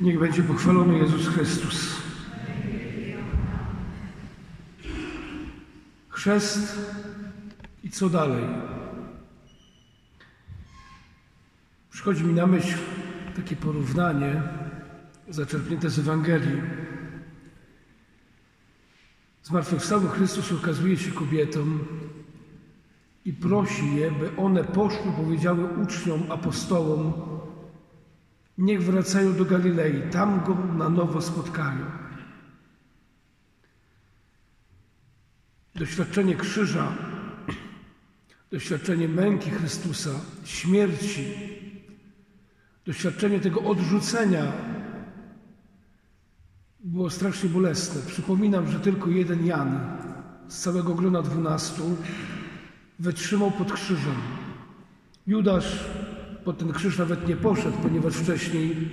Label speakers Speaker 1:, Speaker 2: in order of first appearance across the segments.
Speaker 1: Niech będzie pochwalony Jezus Chrystus. Chrzest i co dalej? Przychodzi mi na myśl takie porównanie zaczerpnięte z Ewangelii. Zmartwychwstały Chrystus ukazuje się kobietom i prosi je, by one poszły, powiedziały uczniom, apostołom, niech wracają do Galilei, tam go na nowo spotkają. Doświadczenie krzyża, doświadczenie męki Chrystusa, śmierci, doświadczenie tego odrzucenia było strasznie bolesne. Przypominam, że tylko jeden Jan z całego grona dwunastu wytrzymał pod krzyżem. Judasz pod ten krzyż nawet nie poszedł, ponieważ wcześniej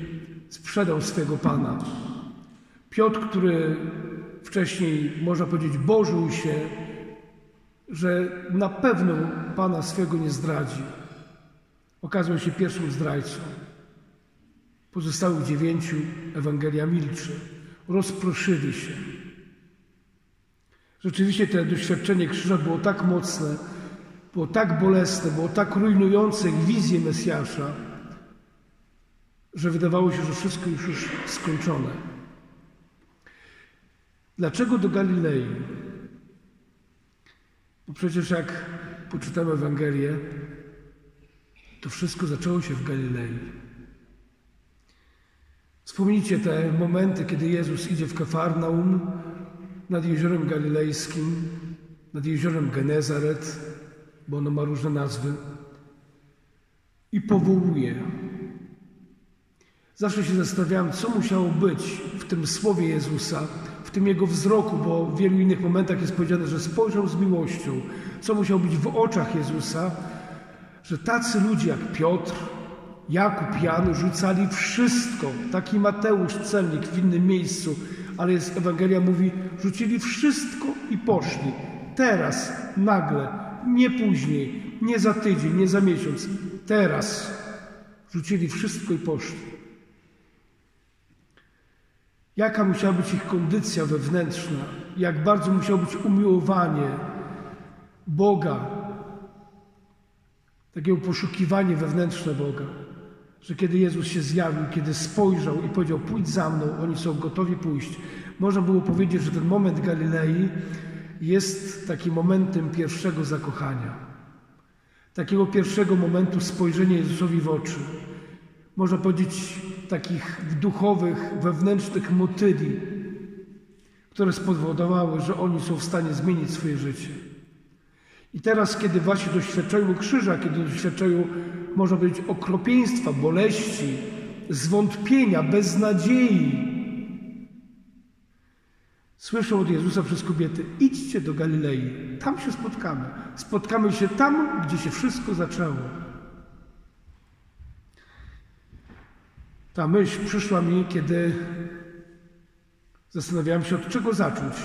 Speaker 1: sprzedał swego Pana. Piotr, który wcześniej, można powiedzieć, bożył się, że na pewno Pana swego nie zdradzi. Okazał się pierwszym zdrajcą. Pozostałych dziewięciu Ewangelia milczy. Rozproszyli się. Rzeczywiście to doświadczenie krzyża było tak mocne, było tak bolesne, było tak rujnujące ich wizję Mesjasza, że wydawało się, że wszystko już już skończone. Dlaczego do Galilei? Bo przecież jak poczytamy Ewangelię, to wszystko zaczęło się w Galilei. Wspomnijcie te momenty, kiedy Jezus idzie w Kafarnaum nad jeziorem galilejskim, nad jeziorem Genezaret, bo ono ma różne nazwy, i powołuje. Zawsze się zastanawiałem, co musiało być w tym słowie Jezusa, w tym jego wzroku, bo w wielu innych momentach jest powiedziane, że spojrzał z miłością. Co musiało być w oczach Jezusa, że tacy ludzie jak Piotr, Jakub, Jan rzucali wszystko. Taki Mateusz, celnik w innym miejscu, ale jest, Ewangelia mówi, rzucili wszystko i poszli. Teraz, nagle, nie później, nie za tydzień, nie za miesiąc. Teraz rzucili wszystko i poszli. Jaka musiała być ich kondycja wewnętrzna, jak bardzo musiało być umiłowanie Boga, takiego poszukiwanie wewnętrzne Boga, że kiedy Jezus się zjawił, kiedy spojrzał i powiedział: Pójdź za mną, oni są gotowi pójść. Można było powiedzieć, że ten moment Galilei jest takim momentem pierwszego zakochania, takiego pierwszego momentu spojrzenia Jezusowi w oczy. Można powiedzieć, takich duchowych, wewnętrznych motyli, które spowodowały, że oni są w stanie zmienić swoje życie. I teraz, kiedy właśnie doświadczają krzyża, kiedy doświadczają, można powiedzieć, okropieństwa, boleści, zwątpienia, beznadziei, słyszą od Jezusa przez kobiety: idźcie do Galilei, tam się spotkamy. Spotkamy się tam, gdzie się wszystko zaczęło. Ta myśl przyszła mi, kiedy zastanawiałem się, od czego zacząć.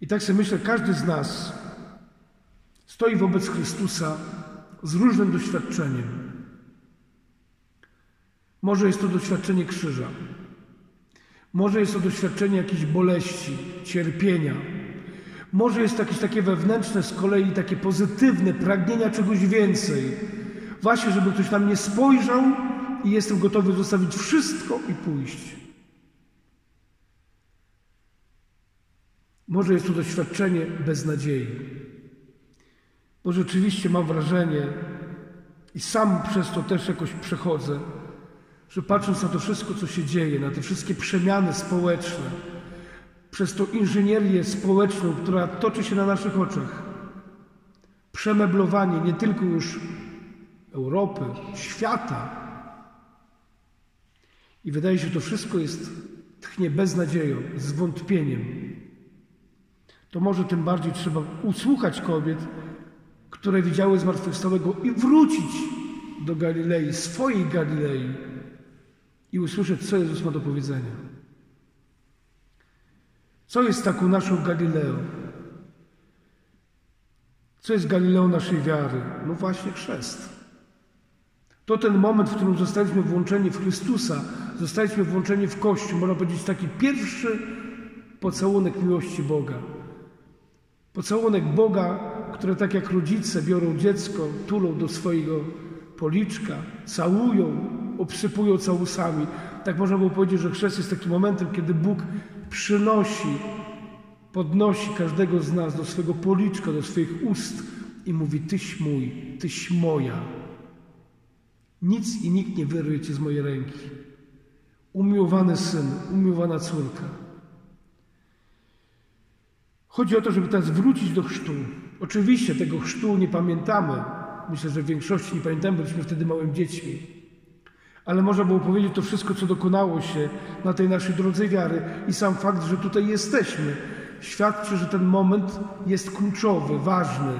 Speaker 1: I tak sobie myślę, każdy z nas stoi wobec Chrystusa z różnym doświadczeniem. Może jest to doświadczenie krzyża, może jest to doświadczenie jakiejś boleści, cierpienia, może jest jakieś takie wewnętrzne z kolei takie pozytywne pragnienia czegoś więcej. Właśnie, żeby ktoś na mnie spojrzał i jestem gotowy zostawić wszystko i pójść. Może jest to doświadczenie beznadziei. Bo rzeczywiście mam wrażenie, i sam przez to też jakoś przechodzę, że patrząc na to wszystko, co się dzieje, na te wszystkie przemiany społeczne, przez tą inżynierię społeczną, która toczy się na naszych oczach, przemeblowanie nie tylko już Europy, świata. I wydaje się, że to wszystko jest tchnie beznadzieją, zwątpieniem. To może tym bardziej trzeba usłuchać kobiet, które widziały zmartwychwstałego i wrócić do Galilei, swojej Galilei i usłyszeć, co Jezus ma do powiedzenia. Co jest taką naszą Galileą? Co jest Galileą naszej wiary? No właśnie chrzest. To ten moment, w którym zostaliśmy włączeni w Chrystusa, zostaliśmy włączeni w Kościół, można powiedzieć taki pierwszy pocałunek miłości Boga. Pocałunek Boga, które tak jak rodzice biorą dziecko, tulą do swojego policzka, całują, obsypują całusami. Tak można było powiedzieć, że chrzest jest takim momentem, kiedy Bóg przynosi, podnosi każdego z nas do swojego policzka, do swoich ust i mówi: Tyś mój, tyś moja. Nic i nikt nie wyrwie cię z mojej ręki. Umiłowany syn, umiłowana córka. Chodzi o to, żeby teraz wrócić do chrztu. Oczywiście tego chrztu nie pamiętamy. Myślę, że w większości nie pamiętamy, byliśmy wtedy małymi dziećmi. Ale można było powiedzieć to wszystko, co dokonało się na tej naszej drodze wiary i sam fakt, że tutaj jesteśmy, świadczy, że ten moment jest kluczowy, ważny.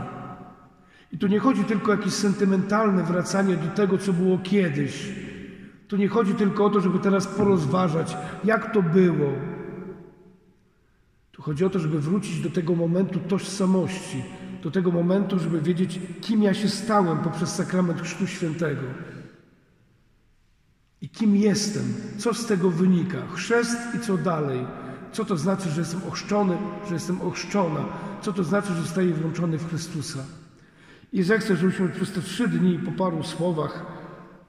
Speaker 1: I tu nie chodzi tylko o jakieś sentymentalne wracanie do tego, co było kiedyś. Tu nie chodzi tylko o to, żeby teraz porozważać, jak to było. Tu chodzi o to, żeby wrócić do tego momentu tożsamości, do tego momentu, żeby wiedzieć, kim ja się stałem poprzez sakrament Chrztu Świętego. I kim jestem, co z tego wynika, chrzest i co dalej. Co to znaczy, że jestem ochrzczony, że jestem ochrzczona? Co to znaczy, że zostaję włączony w Chrystusa? I zechcę, żebyśmy przez te trzy dni po paru słowach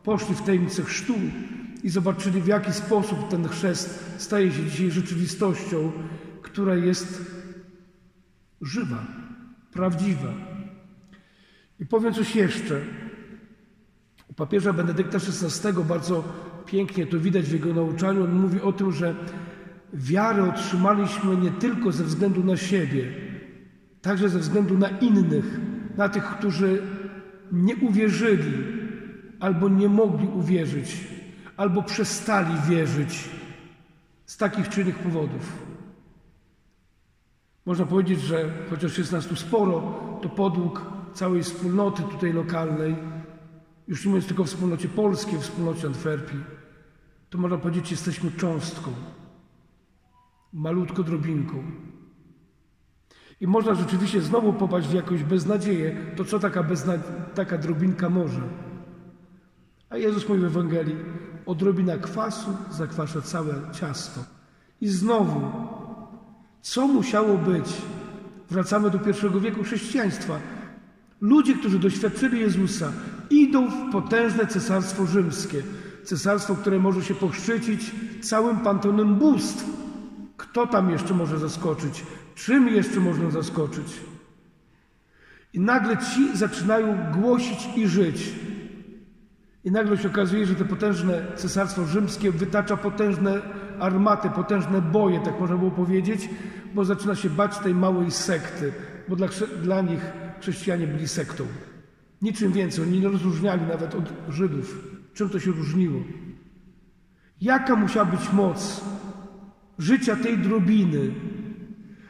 Speaker 1: poszli w tajemnicę chrztu i zobaczyli, w jaki sposób ten chrzest staje się dzisiaj rzeczywistością, która jest żywa, prawdziwa. I powiem coś jeszcze. Papieża Benedykta XVI bardzo pięknie to widać w jego nauczaniu. On mówi o tym, że wiarę otrzymaliśmy nie tylko ze względu na siebie, także ze względu na innych, na tych, którzy nie uwierzyli albo nie mogli uwierzyć, albo przestali wierzyć z takich czy innych powodów. Można powiedzieć, że chociaż jest nas tu sporo, to podług całej wspólnoty tutaj lokalnej, już nie mówiąc tylko o wspólnocie polskiej, wspólnocie Antwerpii, to można powiedzieć, jesteśmy cząstką, malutko drobinką. I można rzeczywiście znowu popaść w jakąś beznadzieję, to co taka, bezna... taka drobinka może. A Jezus mówi w Ewangelii, odrobina kwasu zakwasza całe ciasto. I znowu, co musiało być? Wracamy do pierwszego wieku chrześcijaństwa. Ludzie, którzy doświadczyli Jezusa, idą w potężne cesarstwo rzymskie. Cesarstwo, które może się pochrzcić całym pantonem bóstw. Kto tam jeszcze może zaskoczyć? Czym jeszcze można zaskoczyć? I nagle ci zaczynają głosić i żyć. I nagle się okazuje, że to potężne cesarstwo rzymskie wytacza potężne armaty, potężne boje, tak można było powiedzieć, bo zaczyna się bać tej małej sekty, bo dla, dla nich chrześcijanie byli sektą. Niczym więcej, oni nie rozróżniali nawet od Żydów. Czym to się różniło? Jaka musiała być moc życia tej drobiny,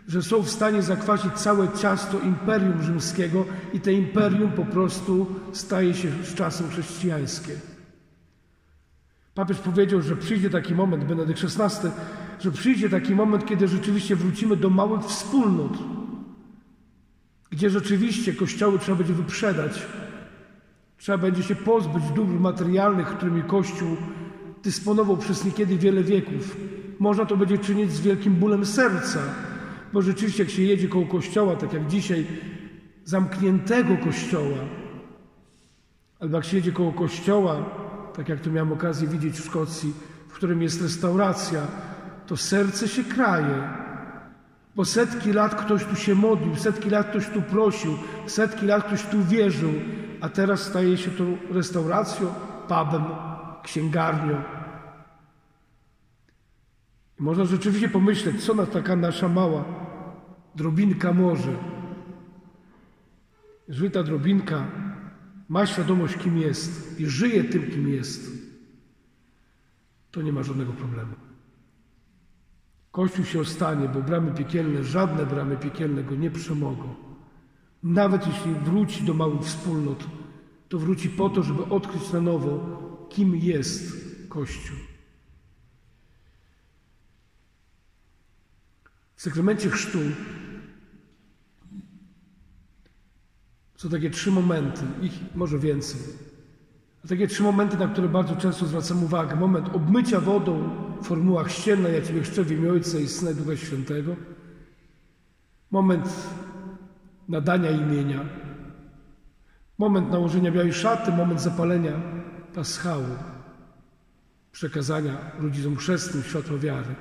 Speaker 1: że są w stanie zakwasić całe ciasto imperium rzymskiego i te imperium po prostu staje się z czasem chrześcijańskie. Papież powiedział, że przyjdzie taki moment, Benedykt XVI, że przyjdzie taki moment, kiedy rzeczywiście wrócimy do małych wspólnot, gdzie rzeczywiście kościoły trzeba będzie wyprzedać, trzeba będzie się pozbyć dóbr materialnych, którymi Kościół dysponował przez niekiedy wiele wieków. Można to będzie czynić z wielkim bólem serca, bo rzeczywiście, jak się jedzie koło kościoła, tak jak dzisiaj, zamkniętego kościoła, albo jak się jedzie koło kościoła, tak jak to miałem okazję widzieć w Szkocji, w którym jest restauracja, to serce się kraje. Bo setki lat ktoś tu się modlił, setki lat ktoś tu prosił, setki lat ktoś tu wierzył, a teraz staje się to restauracją, pubem, księgarnią. I można rzeczywiście pomyśleć, co na taka nasza mała drobinka może. Jeżeli ta drobinka ma świadomość, kim jest i żyje tym, kim jest, to nie ma żadnego problemu. Kościół się ostanie, bo bramy piekielne, żadne bramy piekielne go nie przemogą. Nawet jeśli wróci do małych wspólnot, to wróci po to, żeby odkryć na nowo, kim jest Kościół. W sakramencie chrztu są takie trzy momenty, ich może więcej. Takie trzy momenty, na które bardzo często zwracam uwagę. Moment obmycia wodą w formułach ściennej, ja Ciebie chrzczę w imię Ojca i Syna Ducha Świętego. Moment nadania imienia. Moment nałożenia białej szaty, moment zapalenia paschały. Przekazania rodzicom chrzestnym światła wiary.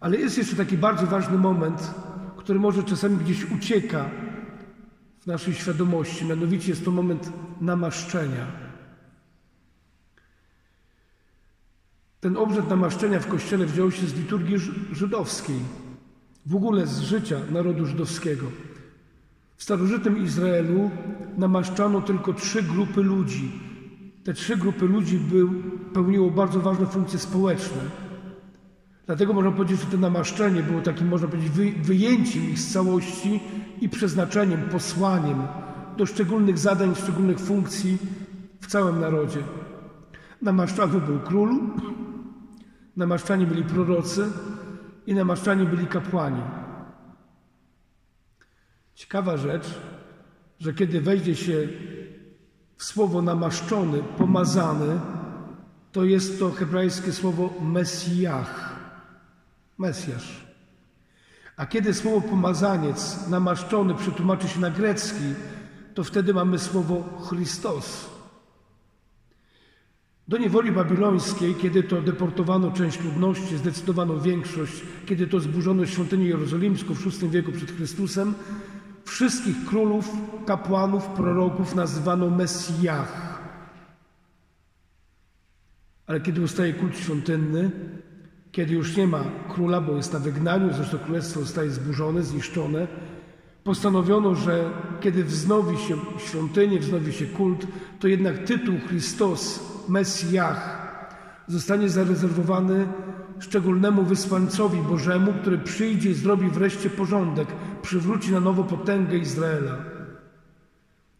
Speaker 1: Ale jest jeszcze taki bardzo ważny moment, który może czasami gdzieś ucieka w naszej świadomości, mianowicie jest to moment namaszczenia. Ten obrzęd namaszczenia w Kościele wziął się z liturgii żydowskiej, w ogóle z życia narodu żydowskiego. W starożytnym Izraelu namaszczano tylko trzy grupy ludzi. Te trzy grupy ludzi był, pełniło bardzo ważne funkcje społeczne. Dlatego można powiedzieć, że to namaszczenie było takim, można powiedzieć, wyjęciem ich z całości i przeznaczeniem, posłaniem do szczególnych zadań, szczególnych funkcji w całym narodzie. Namaszczany był król, namaszczani byli prorocy i namaszczani byli kapłani. Ciekawa rzecz, że kiedy wejdzie się w słowo namaszczony, pomazany, to jest to hebrajskie słowo Mesjach, Mesjasz. A kiedy słowo pomazaniec, namaszczony przetłumaczy się na grecki, to wtedy mamy słowo Chrystos. Do niewoli babilońskiej, kiedy to deportowano część ludności, zdecydowaną większość, kiedy to zburzono świątynię jerozolimską w VI wieku przed Chrystusem, wszystkich królów, kapłanów, proroków nazywano Mesjach. Ale kiedy ustaje kult świątynny, kiedy już nie ma króla, bo jest na wygnaniu, zresztą królestwo zostaje zburzone, zniszczone, postanowiono, że kiedy wznowi się świątynię, wznowi się kult, to jednak tytuł Chrystus, Mesjach, zostanie zarezerwowany szczególnemu wysłańcowi Bożemu, który przyjdzie i zrobi wreszcie porządek, przywróci na nowo potęgę Izraela.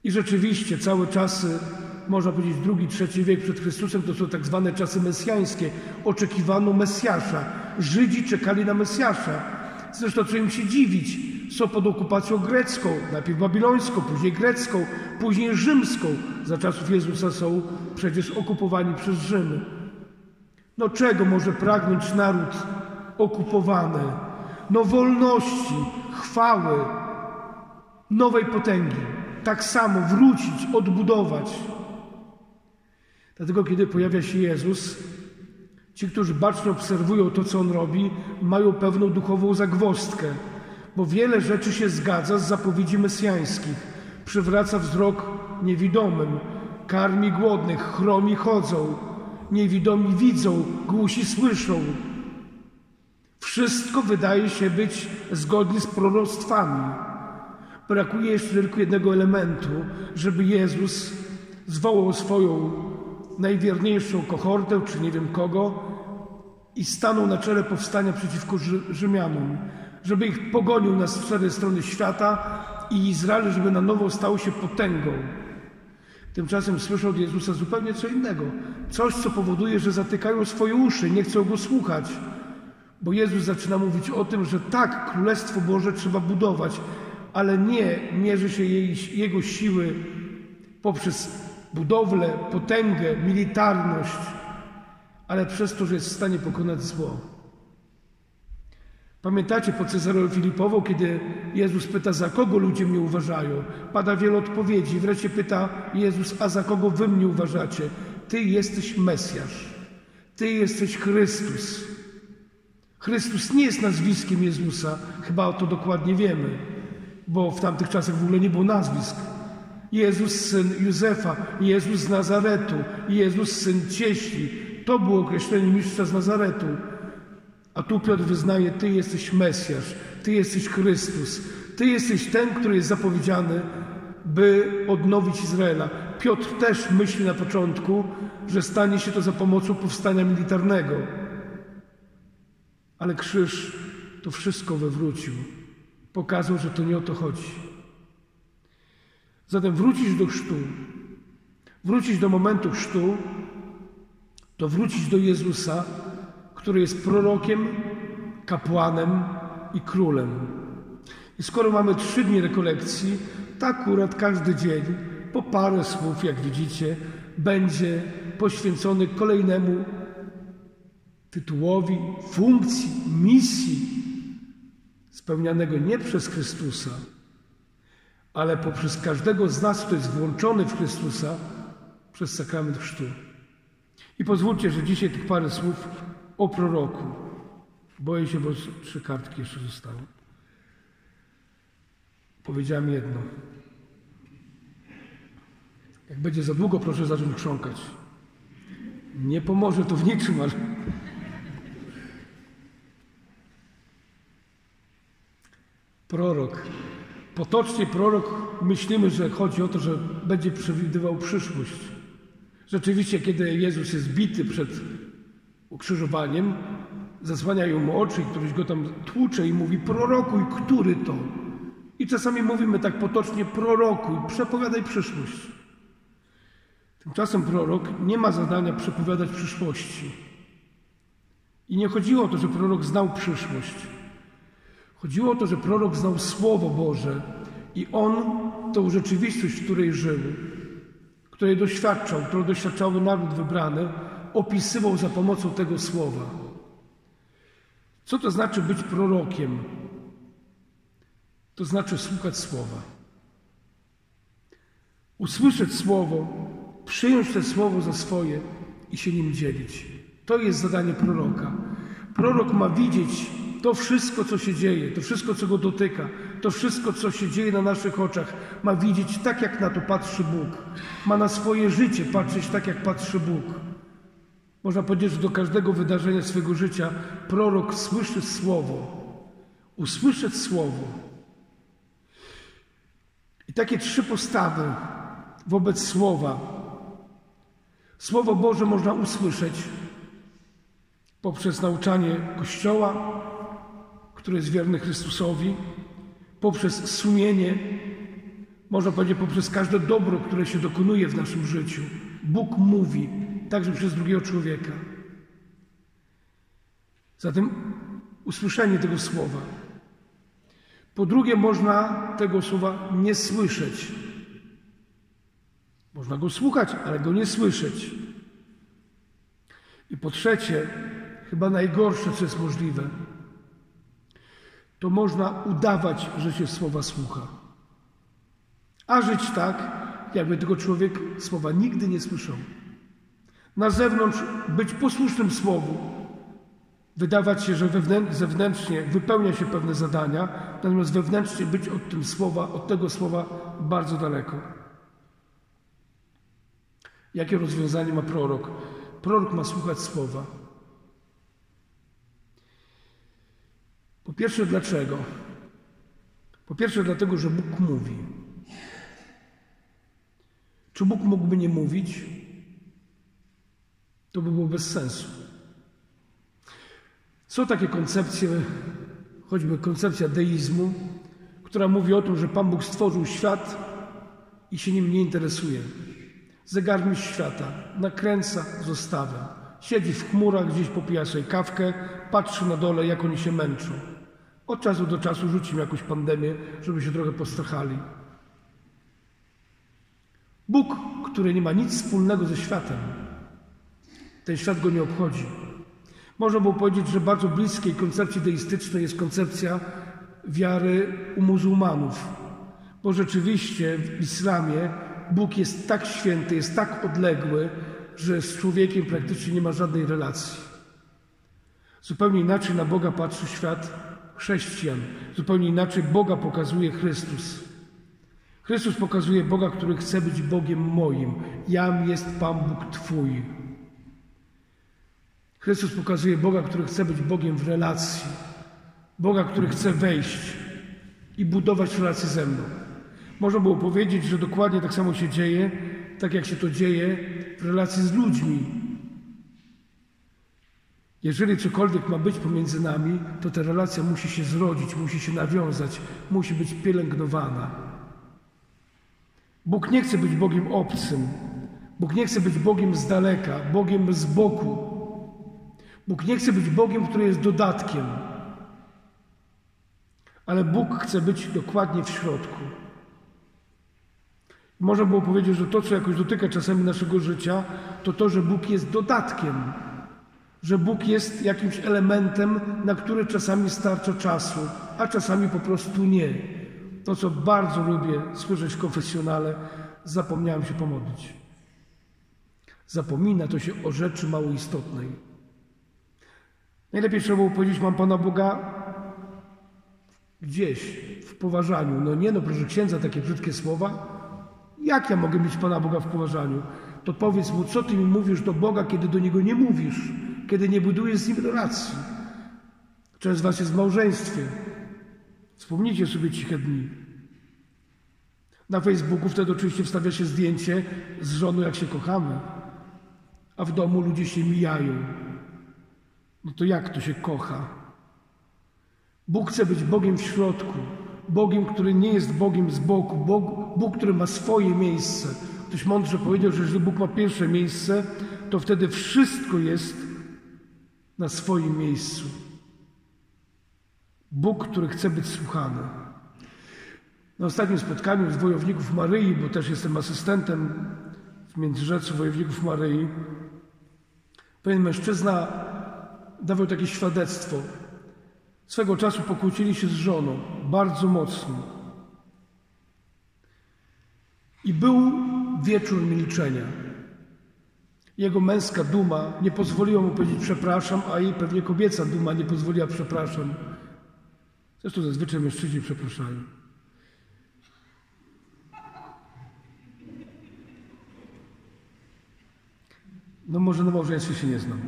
Speaker 1: I rzeczywiście całe czasy można powiedzieć drugi, trzeci wiek przed Chrystusem, to są tak zwane czasy mesjańskie. Oczekiwano Mesjasza. Żydzi czekali na Mesjasza. Zresztą co im się dziwić? Są pod okupacją grecką, najpierw babilońską, później grecką, później rzymską. Za czasów Jezusa są przecież okupowani przez Rzym. No czego może pragnąć naród okupowany? No wolności, chwały, nowej potęgi. Tak samo wrócić, odbudować. Dlatego, kiedy pojawia się Jezus, ci, którzy bacznie obserwują to, co On robi, mają pewną duchową zagwozdkę, bo wiele rzeczy się zgadza z zapowiedzi mesjańskich. Przywraca wzrok niewidomym, karmi głodnych, chromi chodzą, niewidomi widzą, głusi słyszą. Wszystko wydaje się być zgodnie z proroctwami. Brakuje jeszcze tylko jednego elementu, żeby Jezus zwołał swoją najwierniejszą kohortę, czy nie wiem kogo, i stanął na czele powstania przeciwko Rzymianom, żeby ich pogonił na cztery strony świata i Izrael, żeby na nowo stał się potęgą. Tymczasem słyszał od Jezusa zupełnie co innego. Coś, co powoduje, że zatykają swoje uszy, nie chcą go słuchać. Bo Jezus zaczyna mówić o tym, że tak, Królestwo Boże trzeba budować, ale nie mierzy się jej, jego siły poprzez budowlę, potęgę, militarność, ale przez to, że jest w stanie pokonać zło. Pamiętacie po Cezareu Filipową, kiedy Jezus pyta, za kogo ludzie mnie uważają? Pada wiele odpowiedzi. Wreszcie pyta Jezus, a za kogo wy mnie uważacie? Ty jesteś Mesjasz. Ty jesteś Chrystus. Chrystus nie jest nazwiskiem Jezusa, chyba o to dokładnie wiemy, bo w tamtych czasach w ogóle nie było nazwisk. Jezus syn Józefa, Jezus z Nazaretu, Jezus syn cieśli. To było określenie mistrza z Nazaretu. A tu Piotr wyznaje, Ty jesteś Mesjasz, Ty jesteś Chrystus, Ty jesteś ten, który jest zapowiedziany, by odnowić Izraela. Piotr też myśli na początku, że stanie się to za pomocą powstania militarnego. Ale krzyż to wszystko wywrócił. Pokazał, że to nie o to chodzi. Zatem wrócić do chrztu, wrócić do momentu chrztu, to wrócić do Jezusa, który jest prorokiem, kapłanem i królem. I skoro mamy trzy dni rekolekcji, to akurat każdy dzień, po parę słów, jak widzicie, będzie poświęcony kolejnemu tytułowi, funkcji, misji, spełnianego nie przez Chrystusa, ale poprzez każdego z nas, kto jest włączony w Chrystusa przez sakrament chrztu. I pozwólcie, że dzisiaj tych parę słów o proroku. Boję się, bo trzy kartki jeszcze zostały. Powiedziałem jedno. Jak będzie za długo, proszę zacząć chrząkać. Nie pomoże to w niczym, ale. Prorok. Potocznie prorok myślimy, że chodzi o to, że będzie przewidywał przyszłość. Rzeczywiście, kiedy Jezus jest bity przed ukrzyżowaniem, zasłaniają mu oczy i któryś go tam tłucze i mówi prorokuj, który to? I czasami mówimy tak potocznie prorokuj, przepowiadaj przyszłość. Tymczasem prorok nie ma zadania przepowiadać przyszłości. I nie chodziło o to, że prorok znał przyszłość. Chodziło o to, że prorok znał Słowo Boże i on tą rzeczywistość, w której żył, której doświadczał, którą doświadczał naród wybrany, opisywał za pomocą tego słowa. Co to znaczy być prorokiem? To znaczy słuchać słowa. Usłyszeć słowo, przyjąć to słowo za swoje i się nim dzielić. To jest zadanie proroka. Prorok ma widzieć to wszystko, co się dzieje, to wszystko, co go dotyka, to wszystko, co się dzieje na naszych oczach, ma widzieć tak, jak na to patrzy Bóg. Ma na swoje życie patrzeć tak, jak patrzy Bóg. Można powiedzieć, że do każdego wydarzenia swojego życia prorok słyszy słowo. Usłyszeć słowo. I takie trzy postawy wobec słowa. Słowo Boże można usłyszeć poprzez nauczanie Kościoła, który jest wierny Chrystusowi, poprzez sumienie, można powiedzieć poprzez każde dobro, które się dokonuje w naszym życiu. Bóg mówi, także przez drugiego człowieka. Zatem usłyszenie tego słowa. Po drugie, można tego słowa nie słyszeć. Można go słuchać, ale go nie słyszeć. I po trzecie, chyba najgorsze, co jest możliwe, to można udawać, że się słowa słucha. A żyć tak, jakby tego człowiek słowa nigdy nie słyszał. Na zewnątrz być posłusznym słowu, wydawać się, że zewnętrznie wypełnia się pewne zadania, natomiast wewnętrznie być od tym słowa, od tego słowa bardzo daleko. Jakie rozwiązanie ma prorok? Prorok ma słuchać słowa. Po pierwsze, dlaczego? Po pierwsze, dlatego, że Bóg mówi. Czy Bóg mógłby nie mówić? To by było bez sensu. Są takie koncepcje, choćby koncepcja deizmu, która mówi o tym, że Pan Bóg stworzył świat i się nim nie interesuje. Zegarmistrz świata nakręca, zostawia. Siedzi w chmurach, gdzieś popija sobie kawkę, patrzy na dole, jak oni się męczą. Od czasu do czasu rzuci im jakąś pandemię, żeby się trochę postrachali. Bóg, który nie ma nic wspólnego ze światem, ten świat go nie obchodzi. Można było powiedzieć, że bardzo bliskiej koncepcji deistycznej jest koncepcja wiary u muzułmanów, bo rzeczywiście w islamie Bóg jest tak święty, jest tak odległy, że z człowiekiem praktycznie nie ma żadnej relacji. Zupełnie inaczej na Boga patrzy świat chrześcijan. Zupełnie inaczej Boga pokazuje Chrystus. Chrystus pokazuje Boga, który chce być Bogiem moim. Jam jest Pan Bóg Twój. Chrystus pokazuje Boga, który chce być Bogiem w relacji. Boga, który chce wejść i budować relacje ze mną. Można było powiedzieć, że dokładnie tak samo się dzieje, tak jak się to dzieje w relacji z ludźmi. Jeżeli cokolwiek ma być pomiędzy nami, to ta relacja musi się zrodzić, musi się nawiązać, musi być pielęgnowana. Bóg nie chce być Bogiem obcym. Bóg nie chce być Bogiem z daleka, Bogiem z boku. Bóg nie chce być Bogiem, który jest dodatkiem. Ale Bóg chce być dokładnie w środku. Można było powiedzieć, że to, co jakoś dotyka czasami naszego życia, to to, że Bóg jest dodatkiem, że Bóg jest jakimś elementem, na który czasami starcza czasu, a czasami po prostu nie. To, co bardzo lubię słyszeć w konfesjonale, zapomniałem się pomodlić. Zapomina to się o rzeczy mało istotnej. Najlepiej trzeba było powiedzieć, mam Pana Boga gdzieś w poważaniu. No nie no, proszę księdza, takie brzydkie słowa. Jak ja mogę mieć Pana Boga w poważaniu? To powiedz mu, co Ty mi mówisz do Boga, kiedy do Niego nie mówisz, kiedy nie budujesz z Nim relacji. Część z Was jest w małżeństwie. Wspomnijcie sobie ciche dni. Na Facebooku wtedy oczywiście wstawia się zdjęcie z żoną, jak się kochamy, a w domu ludzie się mijają. No to jak to się kocha? Bóg chce być Bogiem w środku, Bogiem, który nie jest Bogiem z boku, Bóg, Bóg, który ma swoje miejsce. Ktoś mądrze powiedział, że jeżeli Bóg ma pierwsze miejsce, to wtedy wszystko jest na swoim miejscu. Bóg, który chce być słuchany. Na ostatnim spotkaniu z wojowników Maryi, bo też jestem asystentem w Międzyrzecu Wojowników Maryi, pewien mężczyzna dawał takie świadectwo. Swego czasu pokłócili się z żoną bardzo mocno. I był wieczór milczenia. Jego męska duma nie pozwoliła mu powiedzieć przepraszam, a jej pewnie kobieca duma nie pozwoliła przepraszam. Zresztą zazwyczaj mężczyźni przepraszają. No może na małżeństwie się nie znam.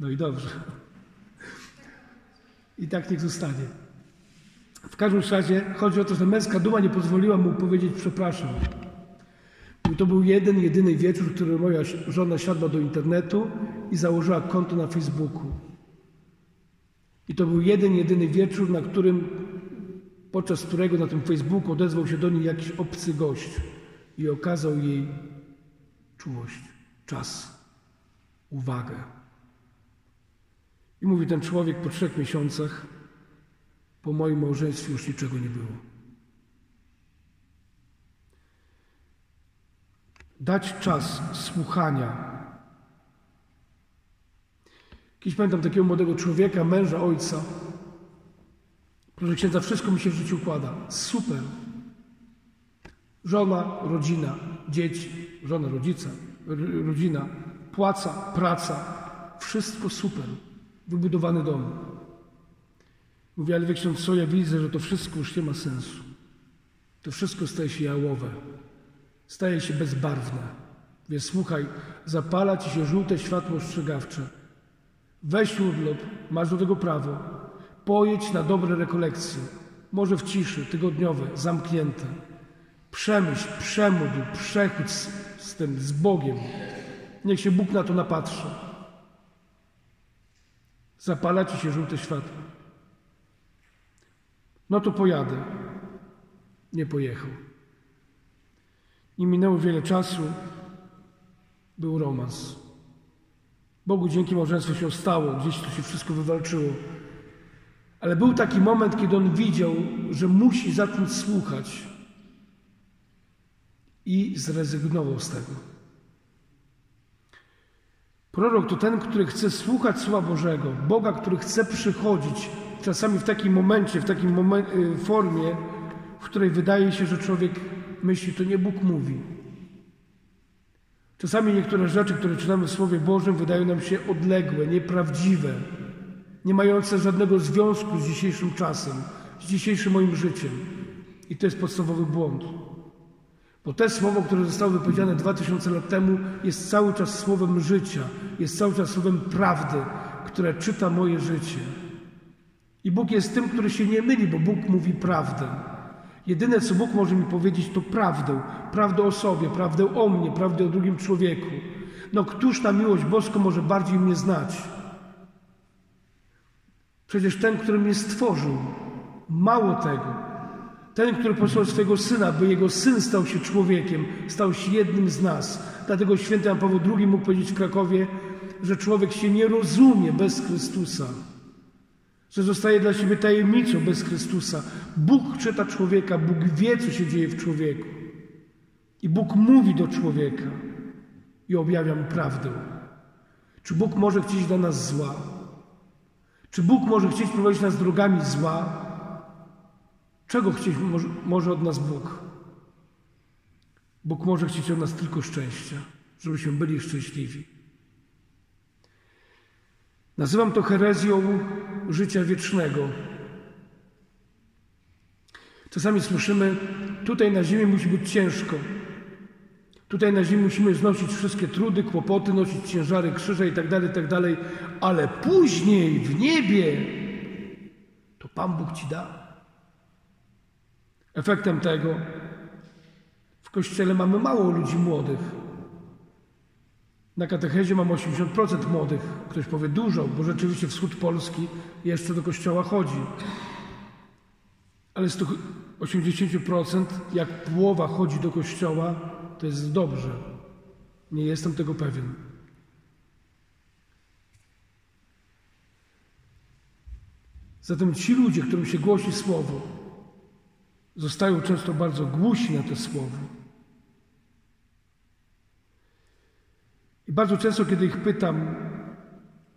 Speaker 1: No i dobrze. I tak niech zostanie. W każdym razie chodzi o to, że męska duma nie pozwoliła mu powiedzieć przepraszam. I to był jeden, jedyny wieczór, który moja żona siadła do internetu i założyła konto na Facebooku. I to był jeden, jedyny wieczór, na którym, podczas którego na tym Facebooku odezwał się do niej jakiś obcy gość i okazał jej czułość, czas, uwagę. I mówi ten człowiek po trzech miesiącach, po moim małżeństwie już niczego nie było. Dać czas słuchania. Kiedyś pamiętam takiego młodego człowieka, męża, ojca. Proszę księdza, wszystko mi się w życiu układa. Super. Żona, rodzina, dzieci, żona, rodzica, rodzina, płaca, praca. Wszystko super wybudowany dom. Mówi, ale ksiądz, co ja widzę, że to wszystko już nie ma sensu. To wszystko staje się jałowe. Staje się bezbarwne. Więc słuchaj, zapala ci się żółte światło ostrzegawcze. Weź urlop, masz do tego prawo. Pojedź na dobre rekolekcje. Może w ciszy, tygodniowe, zamknięte. Przemyśl, przemódl, przechódź z, z tym, z Bogiem. Niech się Bóg na to napatrzy. Zapala ci się żółte światło. No to pojadę. Nie pojechał. Nie minęło wiele czasu. Był romans. Bogu dzięki małżeństwo się stało, gdzieś to się wszystko wywalczyło. Ale był taki moment, kiedy on widział, że musi zacząć słuchać i zrezygnował z tego. Prorok to ten, który chce słuchać Słowa Bożego, Boga, który chce przychodzić czasami w takim momencie, w takim y, formie, w której wydaje się, że człowiek myśli, to nie Bóg mówi. Czasami niektóre rzeczy, które czytamy w Słowie Bożym, wydają nam się odległe, nieprawdziwe, nie mające żadnego związku z dzisiejszym czasem, z dzisiejszym moim życiem. I to jest podstawowy błąd. Bo te słowo, które zostało wypowiedziane dwa tysiące lat temu, jest cały czas słowem życia, jest cały czas słowem prawdy, które czyta moje życie. I Bóg jest tym, który się nie myli, bo Bóg mówi prawdę. Jedyne, co Bóg może mi powiedzieć, to prawdę. Prawdę o sobie, prawdę o mnie, prawdę o drugim człowieku. No któż na miłość boską może bardziej mnie znać? Przecież ten, który mnie stworzył. Mało tego. Ten, który posłał swojego Syna, by Jego Syn stał się człowiekiem, stał się jednym z nas. Dlatego święty Jan Paweł II mógł powiedzieć w Krakowie, że człowiek się nie rozumie bez Chrystusa. Że zostaje dla siebie tajemnicą bez Chrystusa. Bóg czyta człowieka, Bóg wie, co się dzieje w człowieku. I Bóg mówi do człowieka i objawia mu prawdę. Czy Bóg może chcieć dla nas zła? Czy Bóg może chcieć prowadzić nas drogami zła? Czego chcieć może, od nas Bóg? Bóg może chcieć od nas tylko szczęścia, żebyśmy byli szczęśliwi. Nazywam to herezją życia wiecznego. Czasami słyszymy, tutaj na ziemi musi być ciężko. Tutaj na ziemi musimy znosić wszystkie trudy, kłopoty, nosić ciężary, krzyże i tak dalej, tak ale później w niebie to Pan Bóg ci da. Efektem tego w kościele mamy mało ludzi młodych. Na katechezie mam 80% młodych. Ktoś powie dużo, bo rzeczywiście wschód Polski jeszcze do kościoła chodzi. Ale z tych 80%, jak połowa chodzi do kościoła, to jest dobrze. Nie jestem tego pewien. Zatem ci ludzie, którym się głosi słowo, zostają często bardzo głusi na to słowo. I bardzo często, kiedy ich pytam,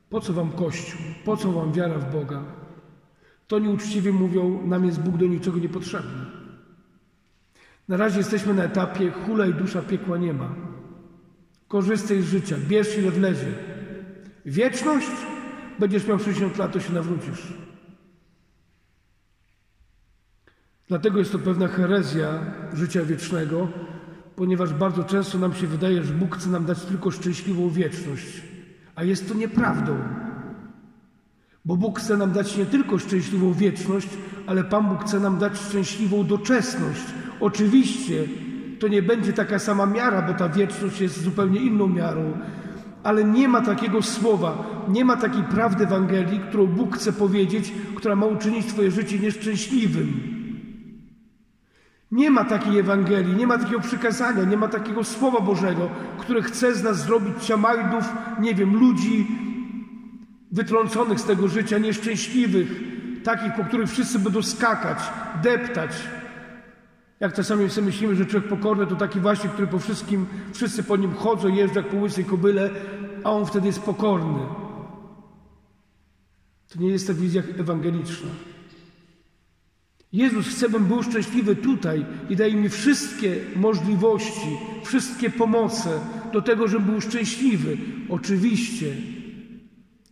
Speaker 1: po co wam Kościół, po co wam wiara w Boga, to nieuczciwie mówią, nam jest Bóg do niczego niepotrzebny. Na razie jesteśmy na etapie hulaj dusza piekła nie ma. Korzystaj z życia, bierz ile wlezie. Wieczność, będziesz miał 60 lat, to się nawrócisz. Dlatego jest to pewna herezja życia wiecznego, ponieważ bardzo często nam się wydaje, że Bóg chce nam dać tylko szczęśliwą wieczność, a jest to nieprawdą. Bo Bóg chce nam dać nie tylko szczęśliwą wieczność, ale Pan Bóg chce nam dać szczęśliwą doczesność. Oczywiście to nie będzie taka sama miara, bo ta wieczność jest zupełnie inną miarą, ale nie ma takiego słowa, nie ma takiej prawdy Ewangelii, którą Bóg chce powiedzieć, która ma uczynić Twoje życie nieszczęśliwym. Nie ma takiej Ewangelii, nie ma takiego przykazania, nie ma takiego Słowa Bożego, które chce z nas zrobić ciamajdów, nie wiem, ludzi wytrąconych z tego życia, nieszczęśliwych, takich, po których wszyscy będą skakać, deptać. Jak czasami sobie myślimy, że człowiek pokorny to taki właśnie, który po wszystkim, wszyscy po nim chodzą, jeżdżą jak po łysej kobyle, a on wtedy jest pokorny. To nie jest ta wizja ewangeliczna. Jezus chce, bym był szczęśliwy tutaj i daje mi wszystkie możliwości, wszystkie pomoce do tego, żebym był szczęśliwy. Oczywiście,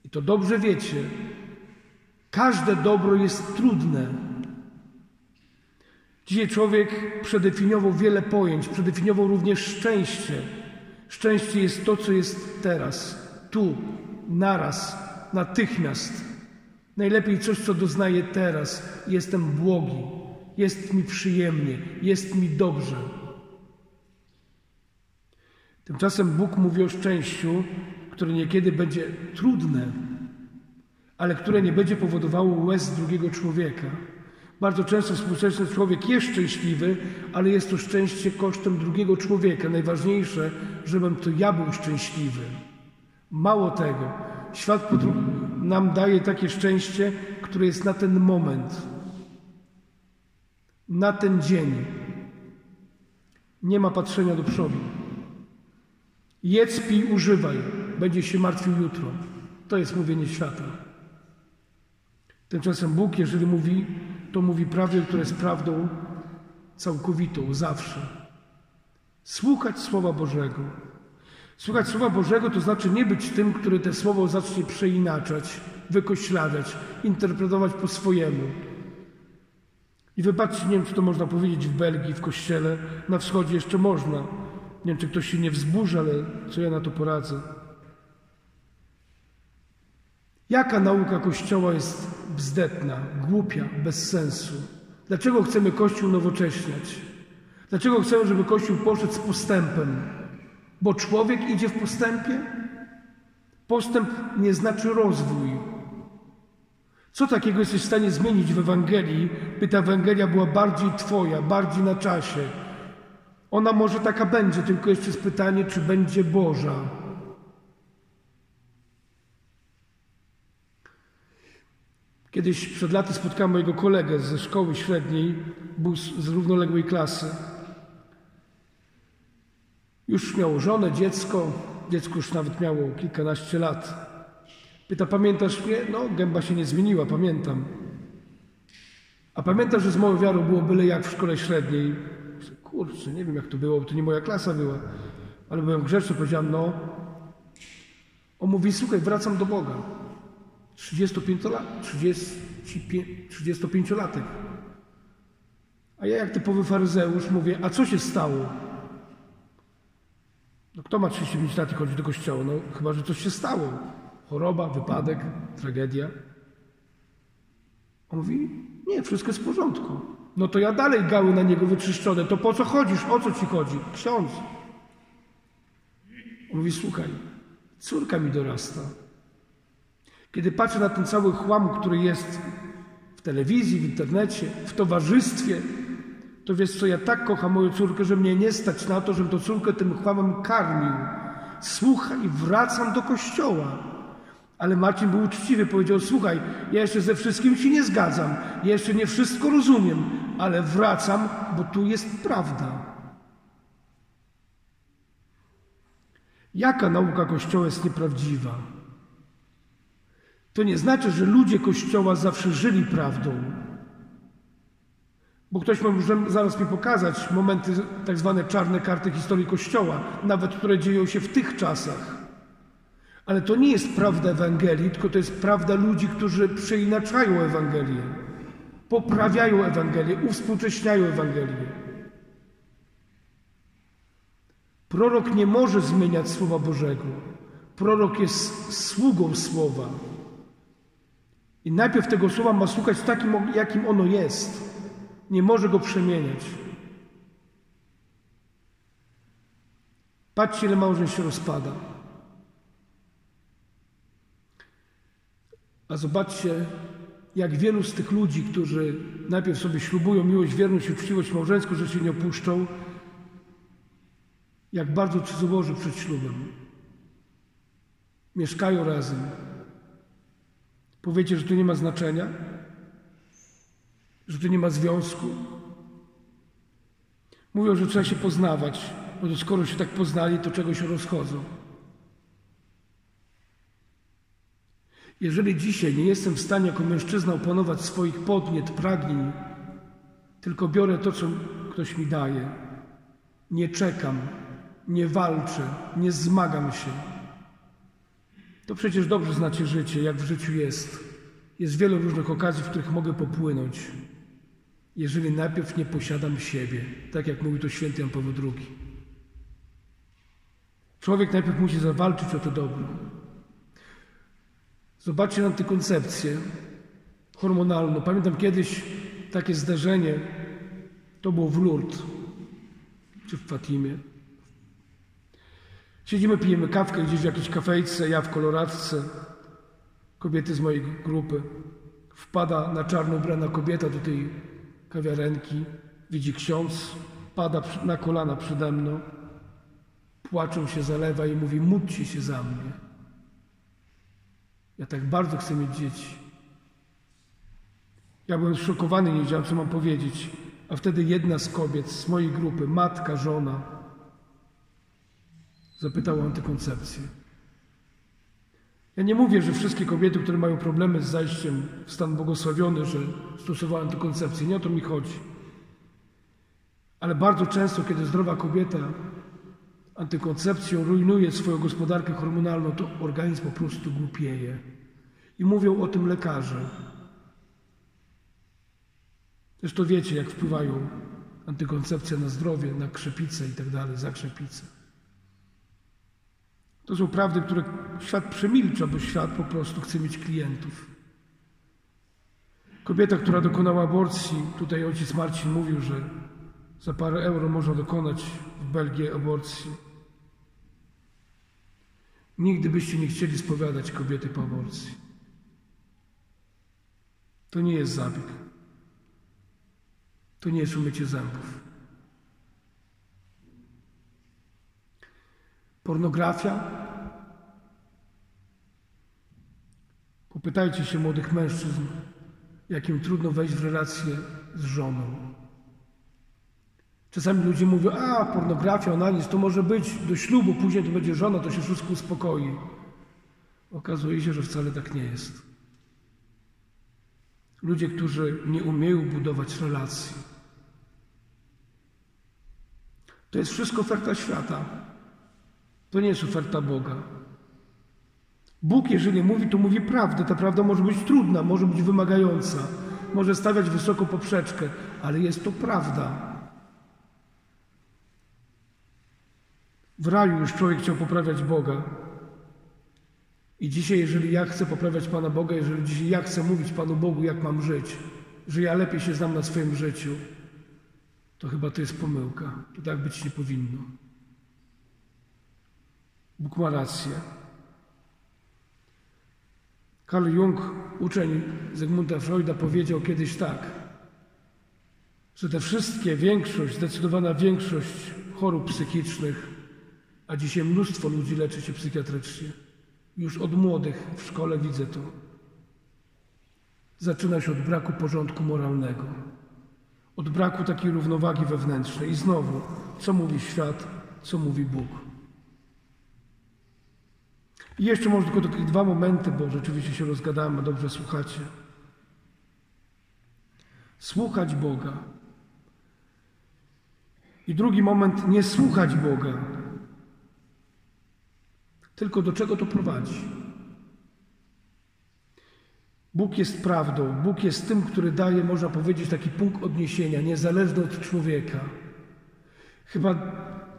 Speaker 1: i to dobrze wiecie, każde dobro jest trudne. Dzisiaj człowiek przedefiniował wiele pojęć, przedefiniował również szczęście. Szczęście jest to, co jest teraz, tu, naraz, natychmiast. Najlepiej coś, co doznaję teraz. Jestem błogi, jest mi przyjemnie, jest mi dobrze. Tymczasem Bóg mówi o szczęściu, które niekiedy będzie trudne, ale które nie będzie powodowało łez drugiego człowieka. Bardzo często współczesny człowiek jest szczęśliwy, ale jest to szczęście kosztem drugiego człowieka. Najważniejsze, żebym to ja był szczęśliwy. Mało tego, świat nam daje takie szczęście, które jest na ten moment, na ten dzień. Nie ma patrzenia do przodu. Jedz, pij, używaj, będzie się martwił jutro. To jest mówienie świata. Tymczasem Bóg, jeżeli mówi, to mówi prawdę, która jest prawdą całkowitą, zawsze. Słuchać Słowa Bożego. Słuchać Słowa Bożego to znaczy nie być tym, który te słowo zacznie przeinaczać, wykoślawiać, interpretować po swojemu. I wybaczcie, nie wiem, czy to można powiedzieć w Belgii, w kościele, na wschodzie jeszcze można. Nie wiem, czy ktoś się nie wzburzy, ale co ja na to poradzę. Jaka nauka Kościoła jest bzdetna, głupia, bez sensu? Dlaczego chcemy Kościół nowocześniać? Dlaczego chcemy, żeby Kościół poszedł z postępem? Bo człowiek idzie w postępie? Postęp nie znaczy rozwój. Co takiego jesteś w stanie zmienić w Ewangelii, by ta Ewangelia była bardziej Twoja, bardziej na czasie? Ona może taka będzie, tylko jeszcze jest pytanie, czy będzie Boża. Kiedyś przed laty spotkałem mojego kolegę ze szkoły średniej, był z, równoległej klasy. Już miał żonę, dziecko, dziecko już nawet miało kilkanaście lat. Pyta, pamiętasz mnie? No, gęba się nie zmieniła, pamiętam. A pamiętasz, że z moją wiarą było byle jak w szkole średniej? Kurczę, nie wiem jak to było, bo to nie moja klasa była. Ale byłem grzeczny, powiedziałem, no. On mówi, słuchaj, wracam do Boga. 35 lat, 35, 35-latek. A ja jak typowy faryzeusz mówię, a co się stało? No kto ma 35 lat i chodzi do kościoła? No chyba, że coś się stało. Choroba, wypadek, tragedia. On mówi, nie, wszystko jest w porządku. No to ja dalej gały na niego wyczyszczone. To po co chodzisz? O co ci chodzi? Ksiądz. On mówi, słuchaj, córka mi dorasta. Kiedy patrzę na ten cały chłam, który jest w telewizji, w internecie, w towarzystwie, to wiesz co, ja tak kocham moją córkę, że mnie nie stać na to, żebym tą córkę tym chłamem karmił. Słuchaj, wracam do kościoła. Ale Marcin był uczciwy, powiedział: Słuchaj, ja jeszcze ze wszystkim się nie zgadzam, ja jeszcze nie wszystko rozumiem, ale wracam, bo tu jest prawda. Jaka nauka Kościoła jest nieprawdziwa? To nie znaczy, że ludzie Kościoła zawsze żyli prawdą. Bo ktoś może zaraz mi pokazać momenty, tak zwane czarne karty historii Kościoła, nawet które dzieją się w tych czasach. Ale to nie jest prawda Ewangelii, tylko to jest prawda ludzi, którzy przeinaczają Ewangelię, poprawiają Ewangelię, uwspółcześniają Ewangelię. Prorok nie może zmieniać Słowa Bożego. Prorok jest sługą Słowa. I najpierw tego Słowa ma słuchać takim, jakim ono jest. Nie może go przemieniać. Patrzcie, ile małżeństw się rozpada. A zobaczcie, jak wielu z tych ludzi, którzy najpierw sobie ślubują miłość, wierność uczciwość małżeńską, że się nie opuszczą, jak bardzo cudzołoży przed ślubem. Mieszkają razem. Powiecie, że to nie ma znaczenia? Że to nie ma związku? Mówią, że trzeba się poznawać, bo to skoro się tak poznali, to czego się rozchodzą. Jeżeli dzisiaj nie jestem w stanie jako mężczyzna opanować swoich podniet, pragnień, tylko biorę to, co ktoś mi daje, nie czekam, nie walczę, nie zmagam się, to przecież dobrze znacie życie, jak w życiu jest. Jest wiele różnych okazji, w których mogę popłynąć, jeżeli najpierw nie posiadam siebie, tak jak mówi to święty Jan Paweł II. Człowiek najpierw musi zawalczyć o to dobro. Zobaczcie antykoncepcję hormonalną. Pamiętam kiedyś takie zdarzenie, to było w Lourdes czy w Fatimie. Siedzimy, pijemy kawkę gdzieś w jakiejś kafejce, ja w koloradce, kobiety z mojej grupy. Wpada na czarno ubrana kobieta do tej kawiarenki, widzi ksiądz, pada na kolana przede mną, płaczą się, zalewa i mówi, módlcie się za mnie. Ja tak bardzo chcę mieć dzieci. Ja byłem zszokowany, nie wiedziałem, co mam powiedzieć. A wtedy jedna z kobiet z mojej grupy, matka, żona, zapytała o antykoncepcję. Ja nie mówię, że wszystkie kobiety, które mają problemy z zajściem w stan błogosławiony, że stosowały antykoncepcję. Nie o to mi chodzi. Ale bardzo często, kiedy zdrowa kobieta antykoncepcją rujnuje swoją gospodarkę hormonalną, to organizm po prostu głupieje. I mówią o tym lekarze. Zresztą wiecie, jak wpływają antykoncepcja na zdrowie, na krzepicę i tak dalej, zakrzepicę. To są prawdy, które świat przemilcza, bo świat po prostu chce mieć klientów. Kobieta, która dokonała aborcji, tutaj ojciec Marcin mówił, że za parę euro można dokonać w Belgii aborcji. Nigdy byście nie chcieli spowiadać kobiety po aborcji. To nie jest zabieg. To nie jest umycie zębów. Pornografia. Popytajcie się młodych mężczyzn, jakim trudno wejść w relację z żoną. Czasami ludzie mówią, a pornografia, analizm to może być do ślubu, później to będzie żona, to się wszystko uspokoi. Okazuje się, że wcale tak nie jest. Ludzie, którzy nie umieją budować relacji. To jest wszystko oferta świata. To nie jest oferta Boga. Bóg, jeżeli mówi, to mówi prawdę. Ta prawda może być trudna, może być wymagająca, może stawiać wysoko poprzeczkę, ale jest to prawda. W raju już człowiek chciał poprawiać Boga. I dzisiaj, jeżeli ja chcę poprawiać Pana Boga, jeżeli dzisiaj ja chcę mówić Panu Bogu, jak mam żyć, że ja lepiej się znam na swoim życiu, to chyba to jest pomyłka. To tak być nie powinno. Bóg ma rację. Karl Jung, uczeń Zygmunta Freuda, powiedział kiedyś tak, że te wszystkie, większość, zdecydowana większość chorób psychicznych, a dzisiaj mnóstwo ludzi leczy się psychiatrycznie, już od młodych w szkole widzę to, zaczyna się od braku porządku moralnego, od braku takiej równowagi wewnętrznej. I znowu, co mówi świat, co mówi Bóg. I jeszcze może tylko takie dwa momenty, bo rzeczywiście się rozgadałem, a dobrze słuchacie. Słuchać Boga. I drugi moment, nie słuchać Boga. Tylko do czego to prowadzi? Bóg jest prawdą, Bóg jest tym, który daje, można powiedzieć, taki punkt odniesienia, niezależny od człowieka. Chyba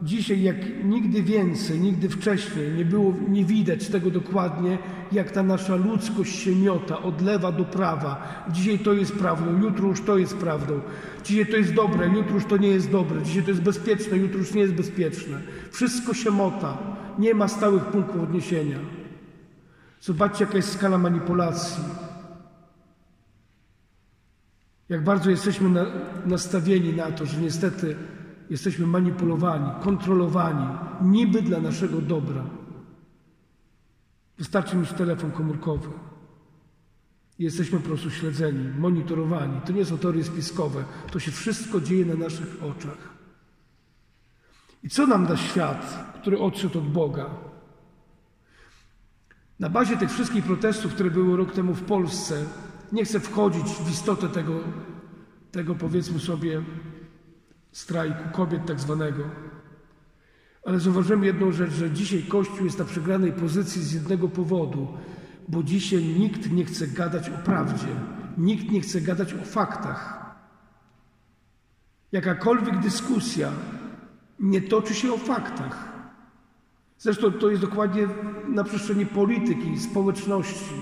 Speaker 1: dzisiaj, jak nigdy więcej, nigdy wcześniej nie było, nie widać tego dokładnie, jak ta nasza ludzkość się miota od lewa do prawa. Dzisiaj to jest prawdą, jutro już to jest prawdą. Dzisiaj to jest dobre, jutro już to nie jest dobre. Dzisiaj to jest bezpieczne, jutro już nie jest bezpieczne. Wszystko się mota. Nie ma stałych punktów odniesienia. Zobaczcie, jaka jest skala manipulacji. Jak bardzo jesteśmy na, nastawieni na to, że niestety jesteśmy manipulowani, kontrolowani, niby dla naszego dobra. Wystarczy mieć telefon komórkowy. Jesteśmy po prostu śledzeni, monitorowani. To nie są teorie spiskowe. To się wszystko dzieje na naszych oczach. I co nam da świat, który odszedł od Boga? Na bazie tych wszystkich protestów, które były rok temu w Polsce, nie chcę wchodzić w istotę tego, tego powiedzmy sobie, strajku kobiet tak zwanego. Ale zauważymy jedną rzecz, że dzisiaj Kościół jest na przegranej pozycji z jednego powodu, bo dzisiaj nikt nie chce gadać o prawdzie, nikt nie chce gadać o faktach. Jakakolwiek dyskusja nie toczy się o faktach. Zresztą to jest dokładnie na przestrzeni polityki, społeczności.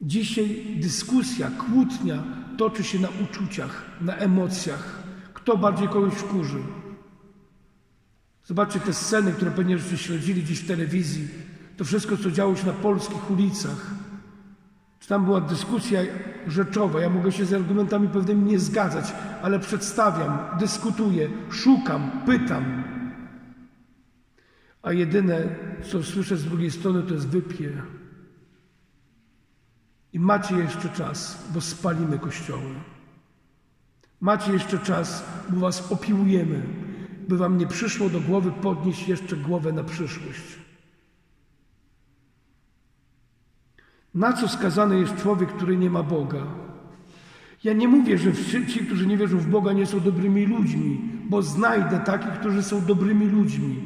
Speaker 1: Dzisiaj dyskusja, kłótnia toczy się na uczuciach, na emocjach. Kto bardziej kogoś wkurzy? Zobaczcie te sceny, które pewnie śledzili dziś w telewizji. To wszystko, co działo się na polskich ulicach. Czy tam była dyskusja rzeczowa? Ja mogę się z argumentami pewnymi nie zgadzać, ale przedstawiam, dyskutuję, szukam, pytam. A jedyne, co słyszę z drugiej strony, to jest wypie. I macie jeszcze czas, bo spalimy kościoły. Macie jeszcze czas, bo was opiłujemy, by wam nie przyszło do głowy podnieść jeszcze głowę na przyszłość. Na co skazany jest człowiek, który nie ma Boga? Ja nie mówię, że ci, którzy nie wierzą w Boga, nie są dobrymi ludźmi, bo znajdę takich, którzy są dobrymi ludźmi,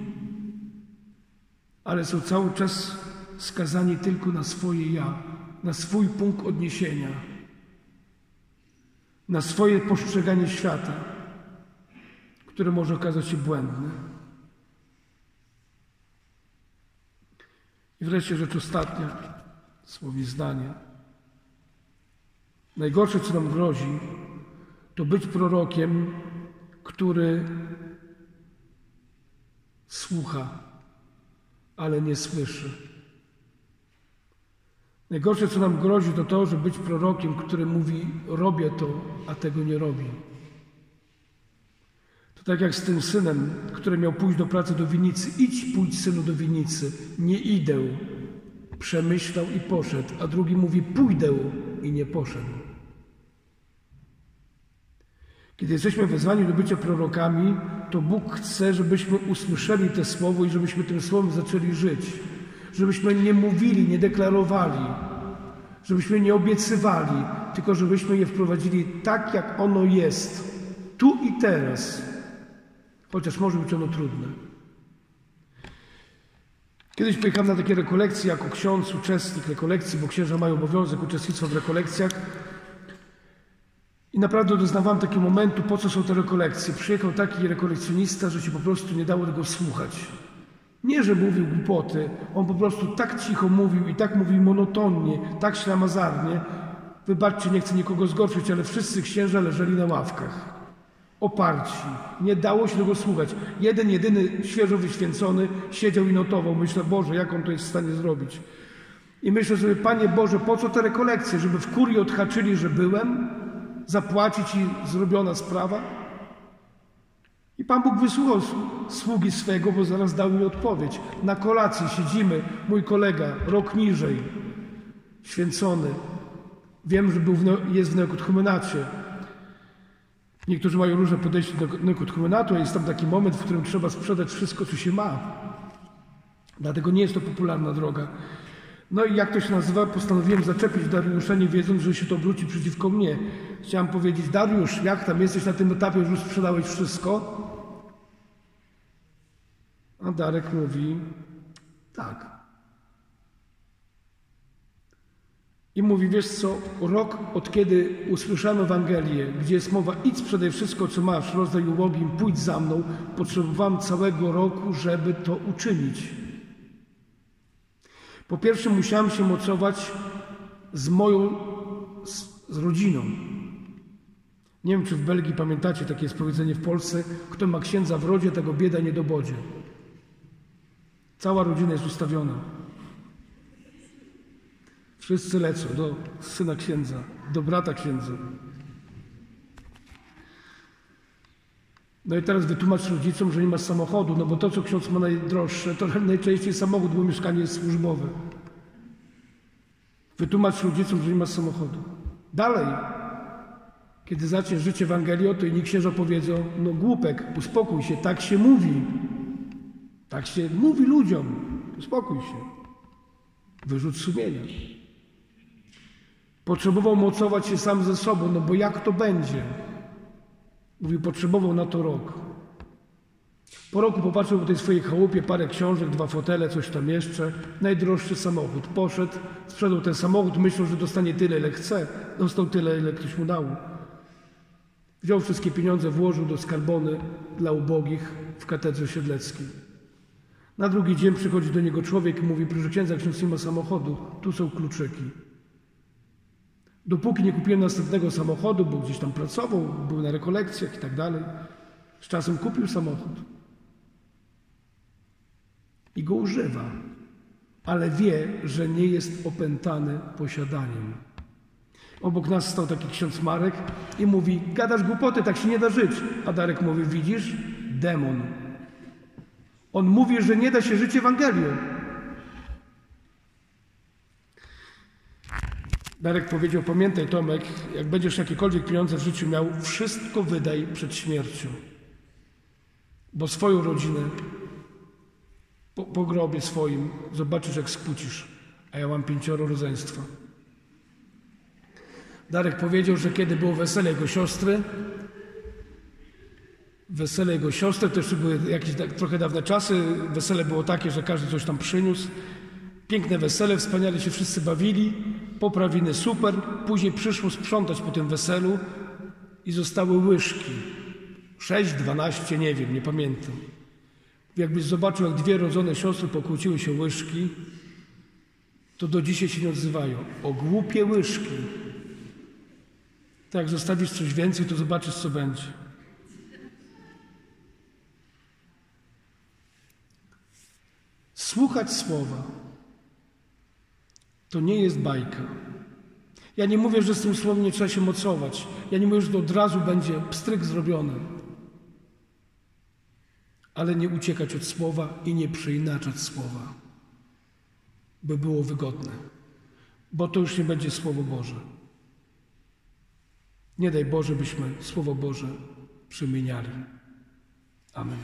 Speaker 1: ale są cały czas skazani tylko na swoje ja, na swój punkt odniesienia na swoje postrzeganie świata, które może okazać się błędne. I wreszcie rzecz ostatnia, słowi zdanie. Najgorsze, co nam grozi, to być prorokiem, który słucha, ale nie słyszy. Najgorsze, co nam grozi, to to, że być prorokiem, który mówi: Robię to, a tego nie robi. To tak jak z tym synem, który miał pójść do pracy do winnicy. Idź, pójdź synu do winnicy. Nie idę. Przemyślał i poszedł, a drugi mówi: Pójdę i nie poszedł. Kiedy jesteśmy wezwani do bycia prorokami, to Bóg chce, żebyśmy usłyszeli te słowo i żebyśmy tym słowem zaczęli żyć. Żebyśmy nie mówili, nie deklarowali, żebyśmy nie obiecywali, tylko żebyśmy je wprowadzili tak, jak ono jest, tu i teraz. Chociaż może być ono trudne. Kiedyś pojechałem na takie rekolekcje jako ksiądz, uczestnik rekolekcji, bo księża mają obowiązek uczestnictwa w rekolekcjach. I naprawdę doznawałem takiego momentu, po co są te rekolekcje. Przyjechał taki rekolekcjonista, że się po prostu nie dało tego słuchać. Nie, że mówił głupoty, on po prostu tak cicho mówił i tak mówił monotonnie, tak ślamazarnie. Wybaczcie, nie chcę nikogo zgorszyć, ale wszyscy księża leżeli na ławkach. Oparci. Nie dało się tego słuchać. Jeden, jedyny, świeżo wyświęcony siedział i notował. Myślę, Boże, jak on to jest w stanie zrobić? I myślę sobie, Panie Boże, po co te rekolekcje? Żeby w kurii odhaczyli, że byłem? Zapłacić i zrobiona sprawa? I Pan Bóg wysłuchał sługi swego, bo zaraz dał mi odpowiedź. Na kolacji siedzimy, mój kolega, rok niżej, święcony. Wiem, że był w, jest w neokotchumenacie. Niektórzy mają różne podejście do neokotchumenatu, a jest tam taki moment, w którym trzeba sprzedać wszystko, co się ma. Dlatego nie jest to popularna droga. No i jak to się nazywa, postanowiłem zaczepić Dariusza, nie wiedząc, że się to obróci przeciwko mnie. Chciałem powiedzieć, Dariusz, jak tam jesteś na tym etapie, już sprzedałeś wszystko? A Darek mówi, tak. I mówi, wiesz co, rok od kiedy usłyszałem Ewangelię, gdzie jest mowa, idź sprzedaj wszystko, co masz, rozdaj ubogim, pójdź za mną, potrzebowałem całego roku, żeby to uczynić. Po pierwsze musiałem się mocować z moją, z, z rodziną. Nie wiem, czy w Belgii pamiętacie takie jest powiedzenie w Polsce, kto ma księdza w rodzie, tego bieda nie dobodzie. Cała rodzina jest ustawiona. Wszyscy lecą do syna księdza, do brata księdza. No i teraz wytłumacz rodzicom, że nie masz samochodu, no bo to, co ksiądz ma najdroższe, to najczęściej samochód, bo mieszkanie jest służbowe. Wytłumacz rodzicom, że nie masz samochodu. Dalej, kiedy zaczniesz życie Ewangelią, to inni księża powiedzą, no głupek, uspokój się, tak się mówi. Tak się mówi ludziom, uspokój się. Wyrzut sumienia. Potrzebował mocować się sam ze sobą, no bo jak to będzie? Mówi, potrzebował na to rok. Po roku popatrzył po tej swojej chałupie, parę książek, dwa fotele, coś tam jeszcze. Najdroższy samochód. Poszedł, sprzedał ten samochód, myślał, że dostanie tyle, ile chce. Dostał tyle, ile ktoś mu dał. Wziął wszystkie pieniądze, włożył do skarbony dla ubogich w katedrze siedleckiej. Na drugi dzień przychodzi do niego człowiek i mówi, proszę księdza, ksiądz nie ma samochodu, tu są kluczyki. Dopóki nie kupiłem następnego samochodu, bo gdzieś tam pracował, był na rekolekcjach i tak dalej, z czasem kupił samochód. I go używa, ale wie, że nie jest opętany posiadaniem. Obok nas stał taki ksiądz Marek i mówi: Gadasz głupoty, tak się nie da żyć. A Darek mówi: Widzisz, demon. On mówi, że nie da się żyć Ewangelią. Darek powiedział: Pamiętaj, Tomek, jak będziesz jakiekolwiek pieniądze w życiu miał, wszystko wydaj przed śmiercią. Bo swoją rodzinę po, po grobie swoim zobaczysz, jak skłócisz. A ja mam pięcioro rodzeństwa. Darek powiedział, że kiedy było wesele jego siostry, wesele jego siostry, jeszcze były jakieś tak, trochę dawne czasy, wesele było takie, że każdy coś tam przyniósł. Piękne wesele, wspaniale się wszyscy bawili, poprawiny super. Później przyszło sprzątać po tym weselu i zostały łyżki. Sześć, dwanaście, nie wiem, nie pamiętam. Jakbyś zobaczył, jak dwie rodzone siostry pokłóciły się łyżki, to do dzisiaj się nie odzywają. O głupie łyżki. Tak, jak zostawisz coś więcej, to zobaczysz, co będzie. Słuchać słowa to nie jest bajka. Ja nie mówię, że z tym słowem nie trzeba się mocować. Ja nie mówię, że to od razu będzie pstryk zrobiony. Ale nie uciekać od słowa i nie przeinaczać słowa, by było wygodne, bo to już nie będzie Słowo Boże. Nie daj Boże, byśmy Słowo Boże przemieniali. Amen.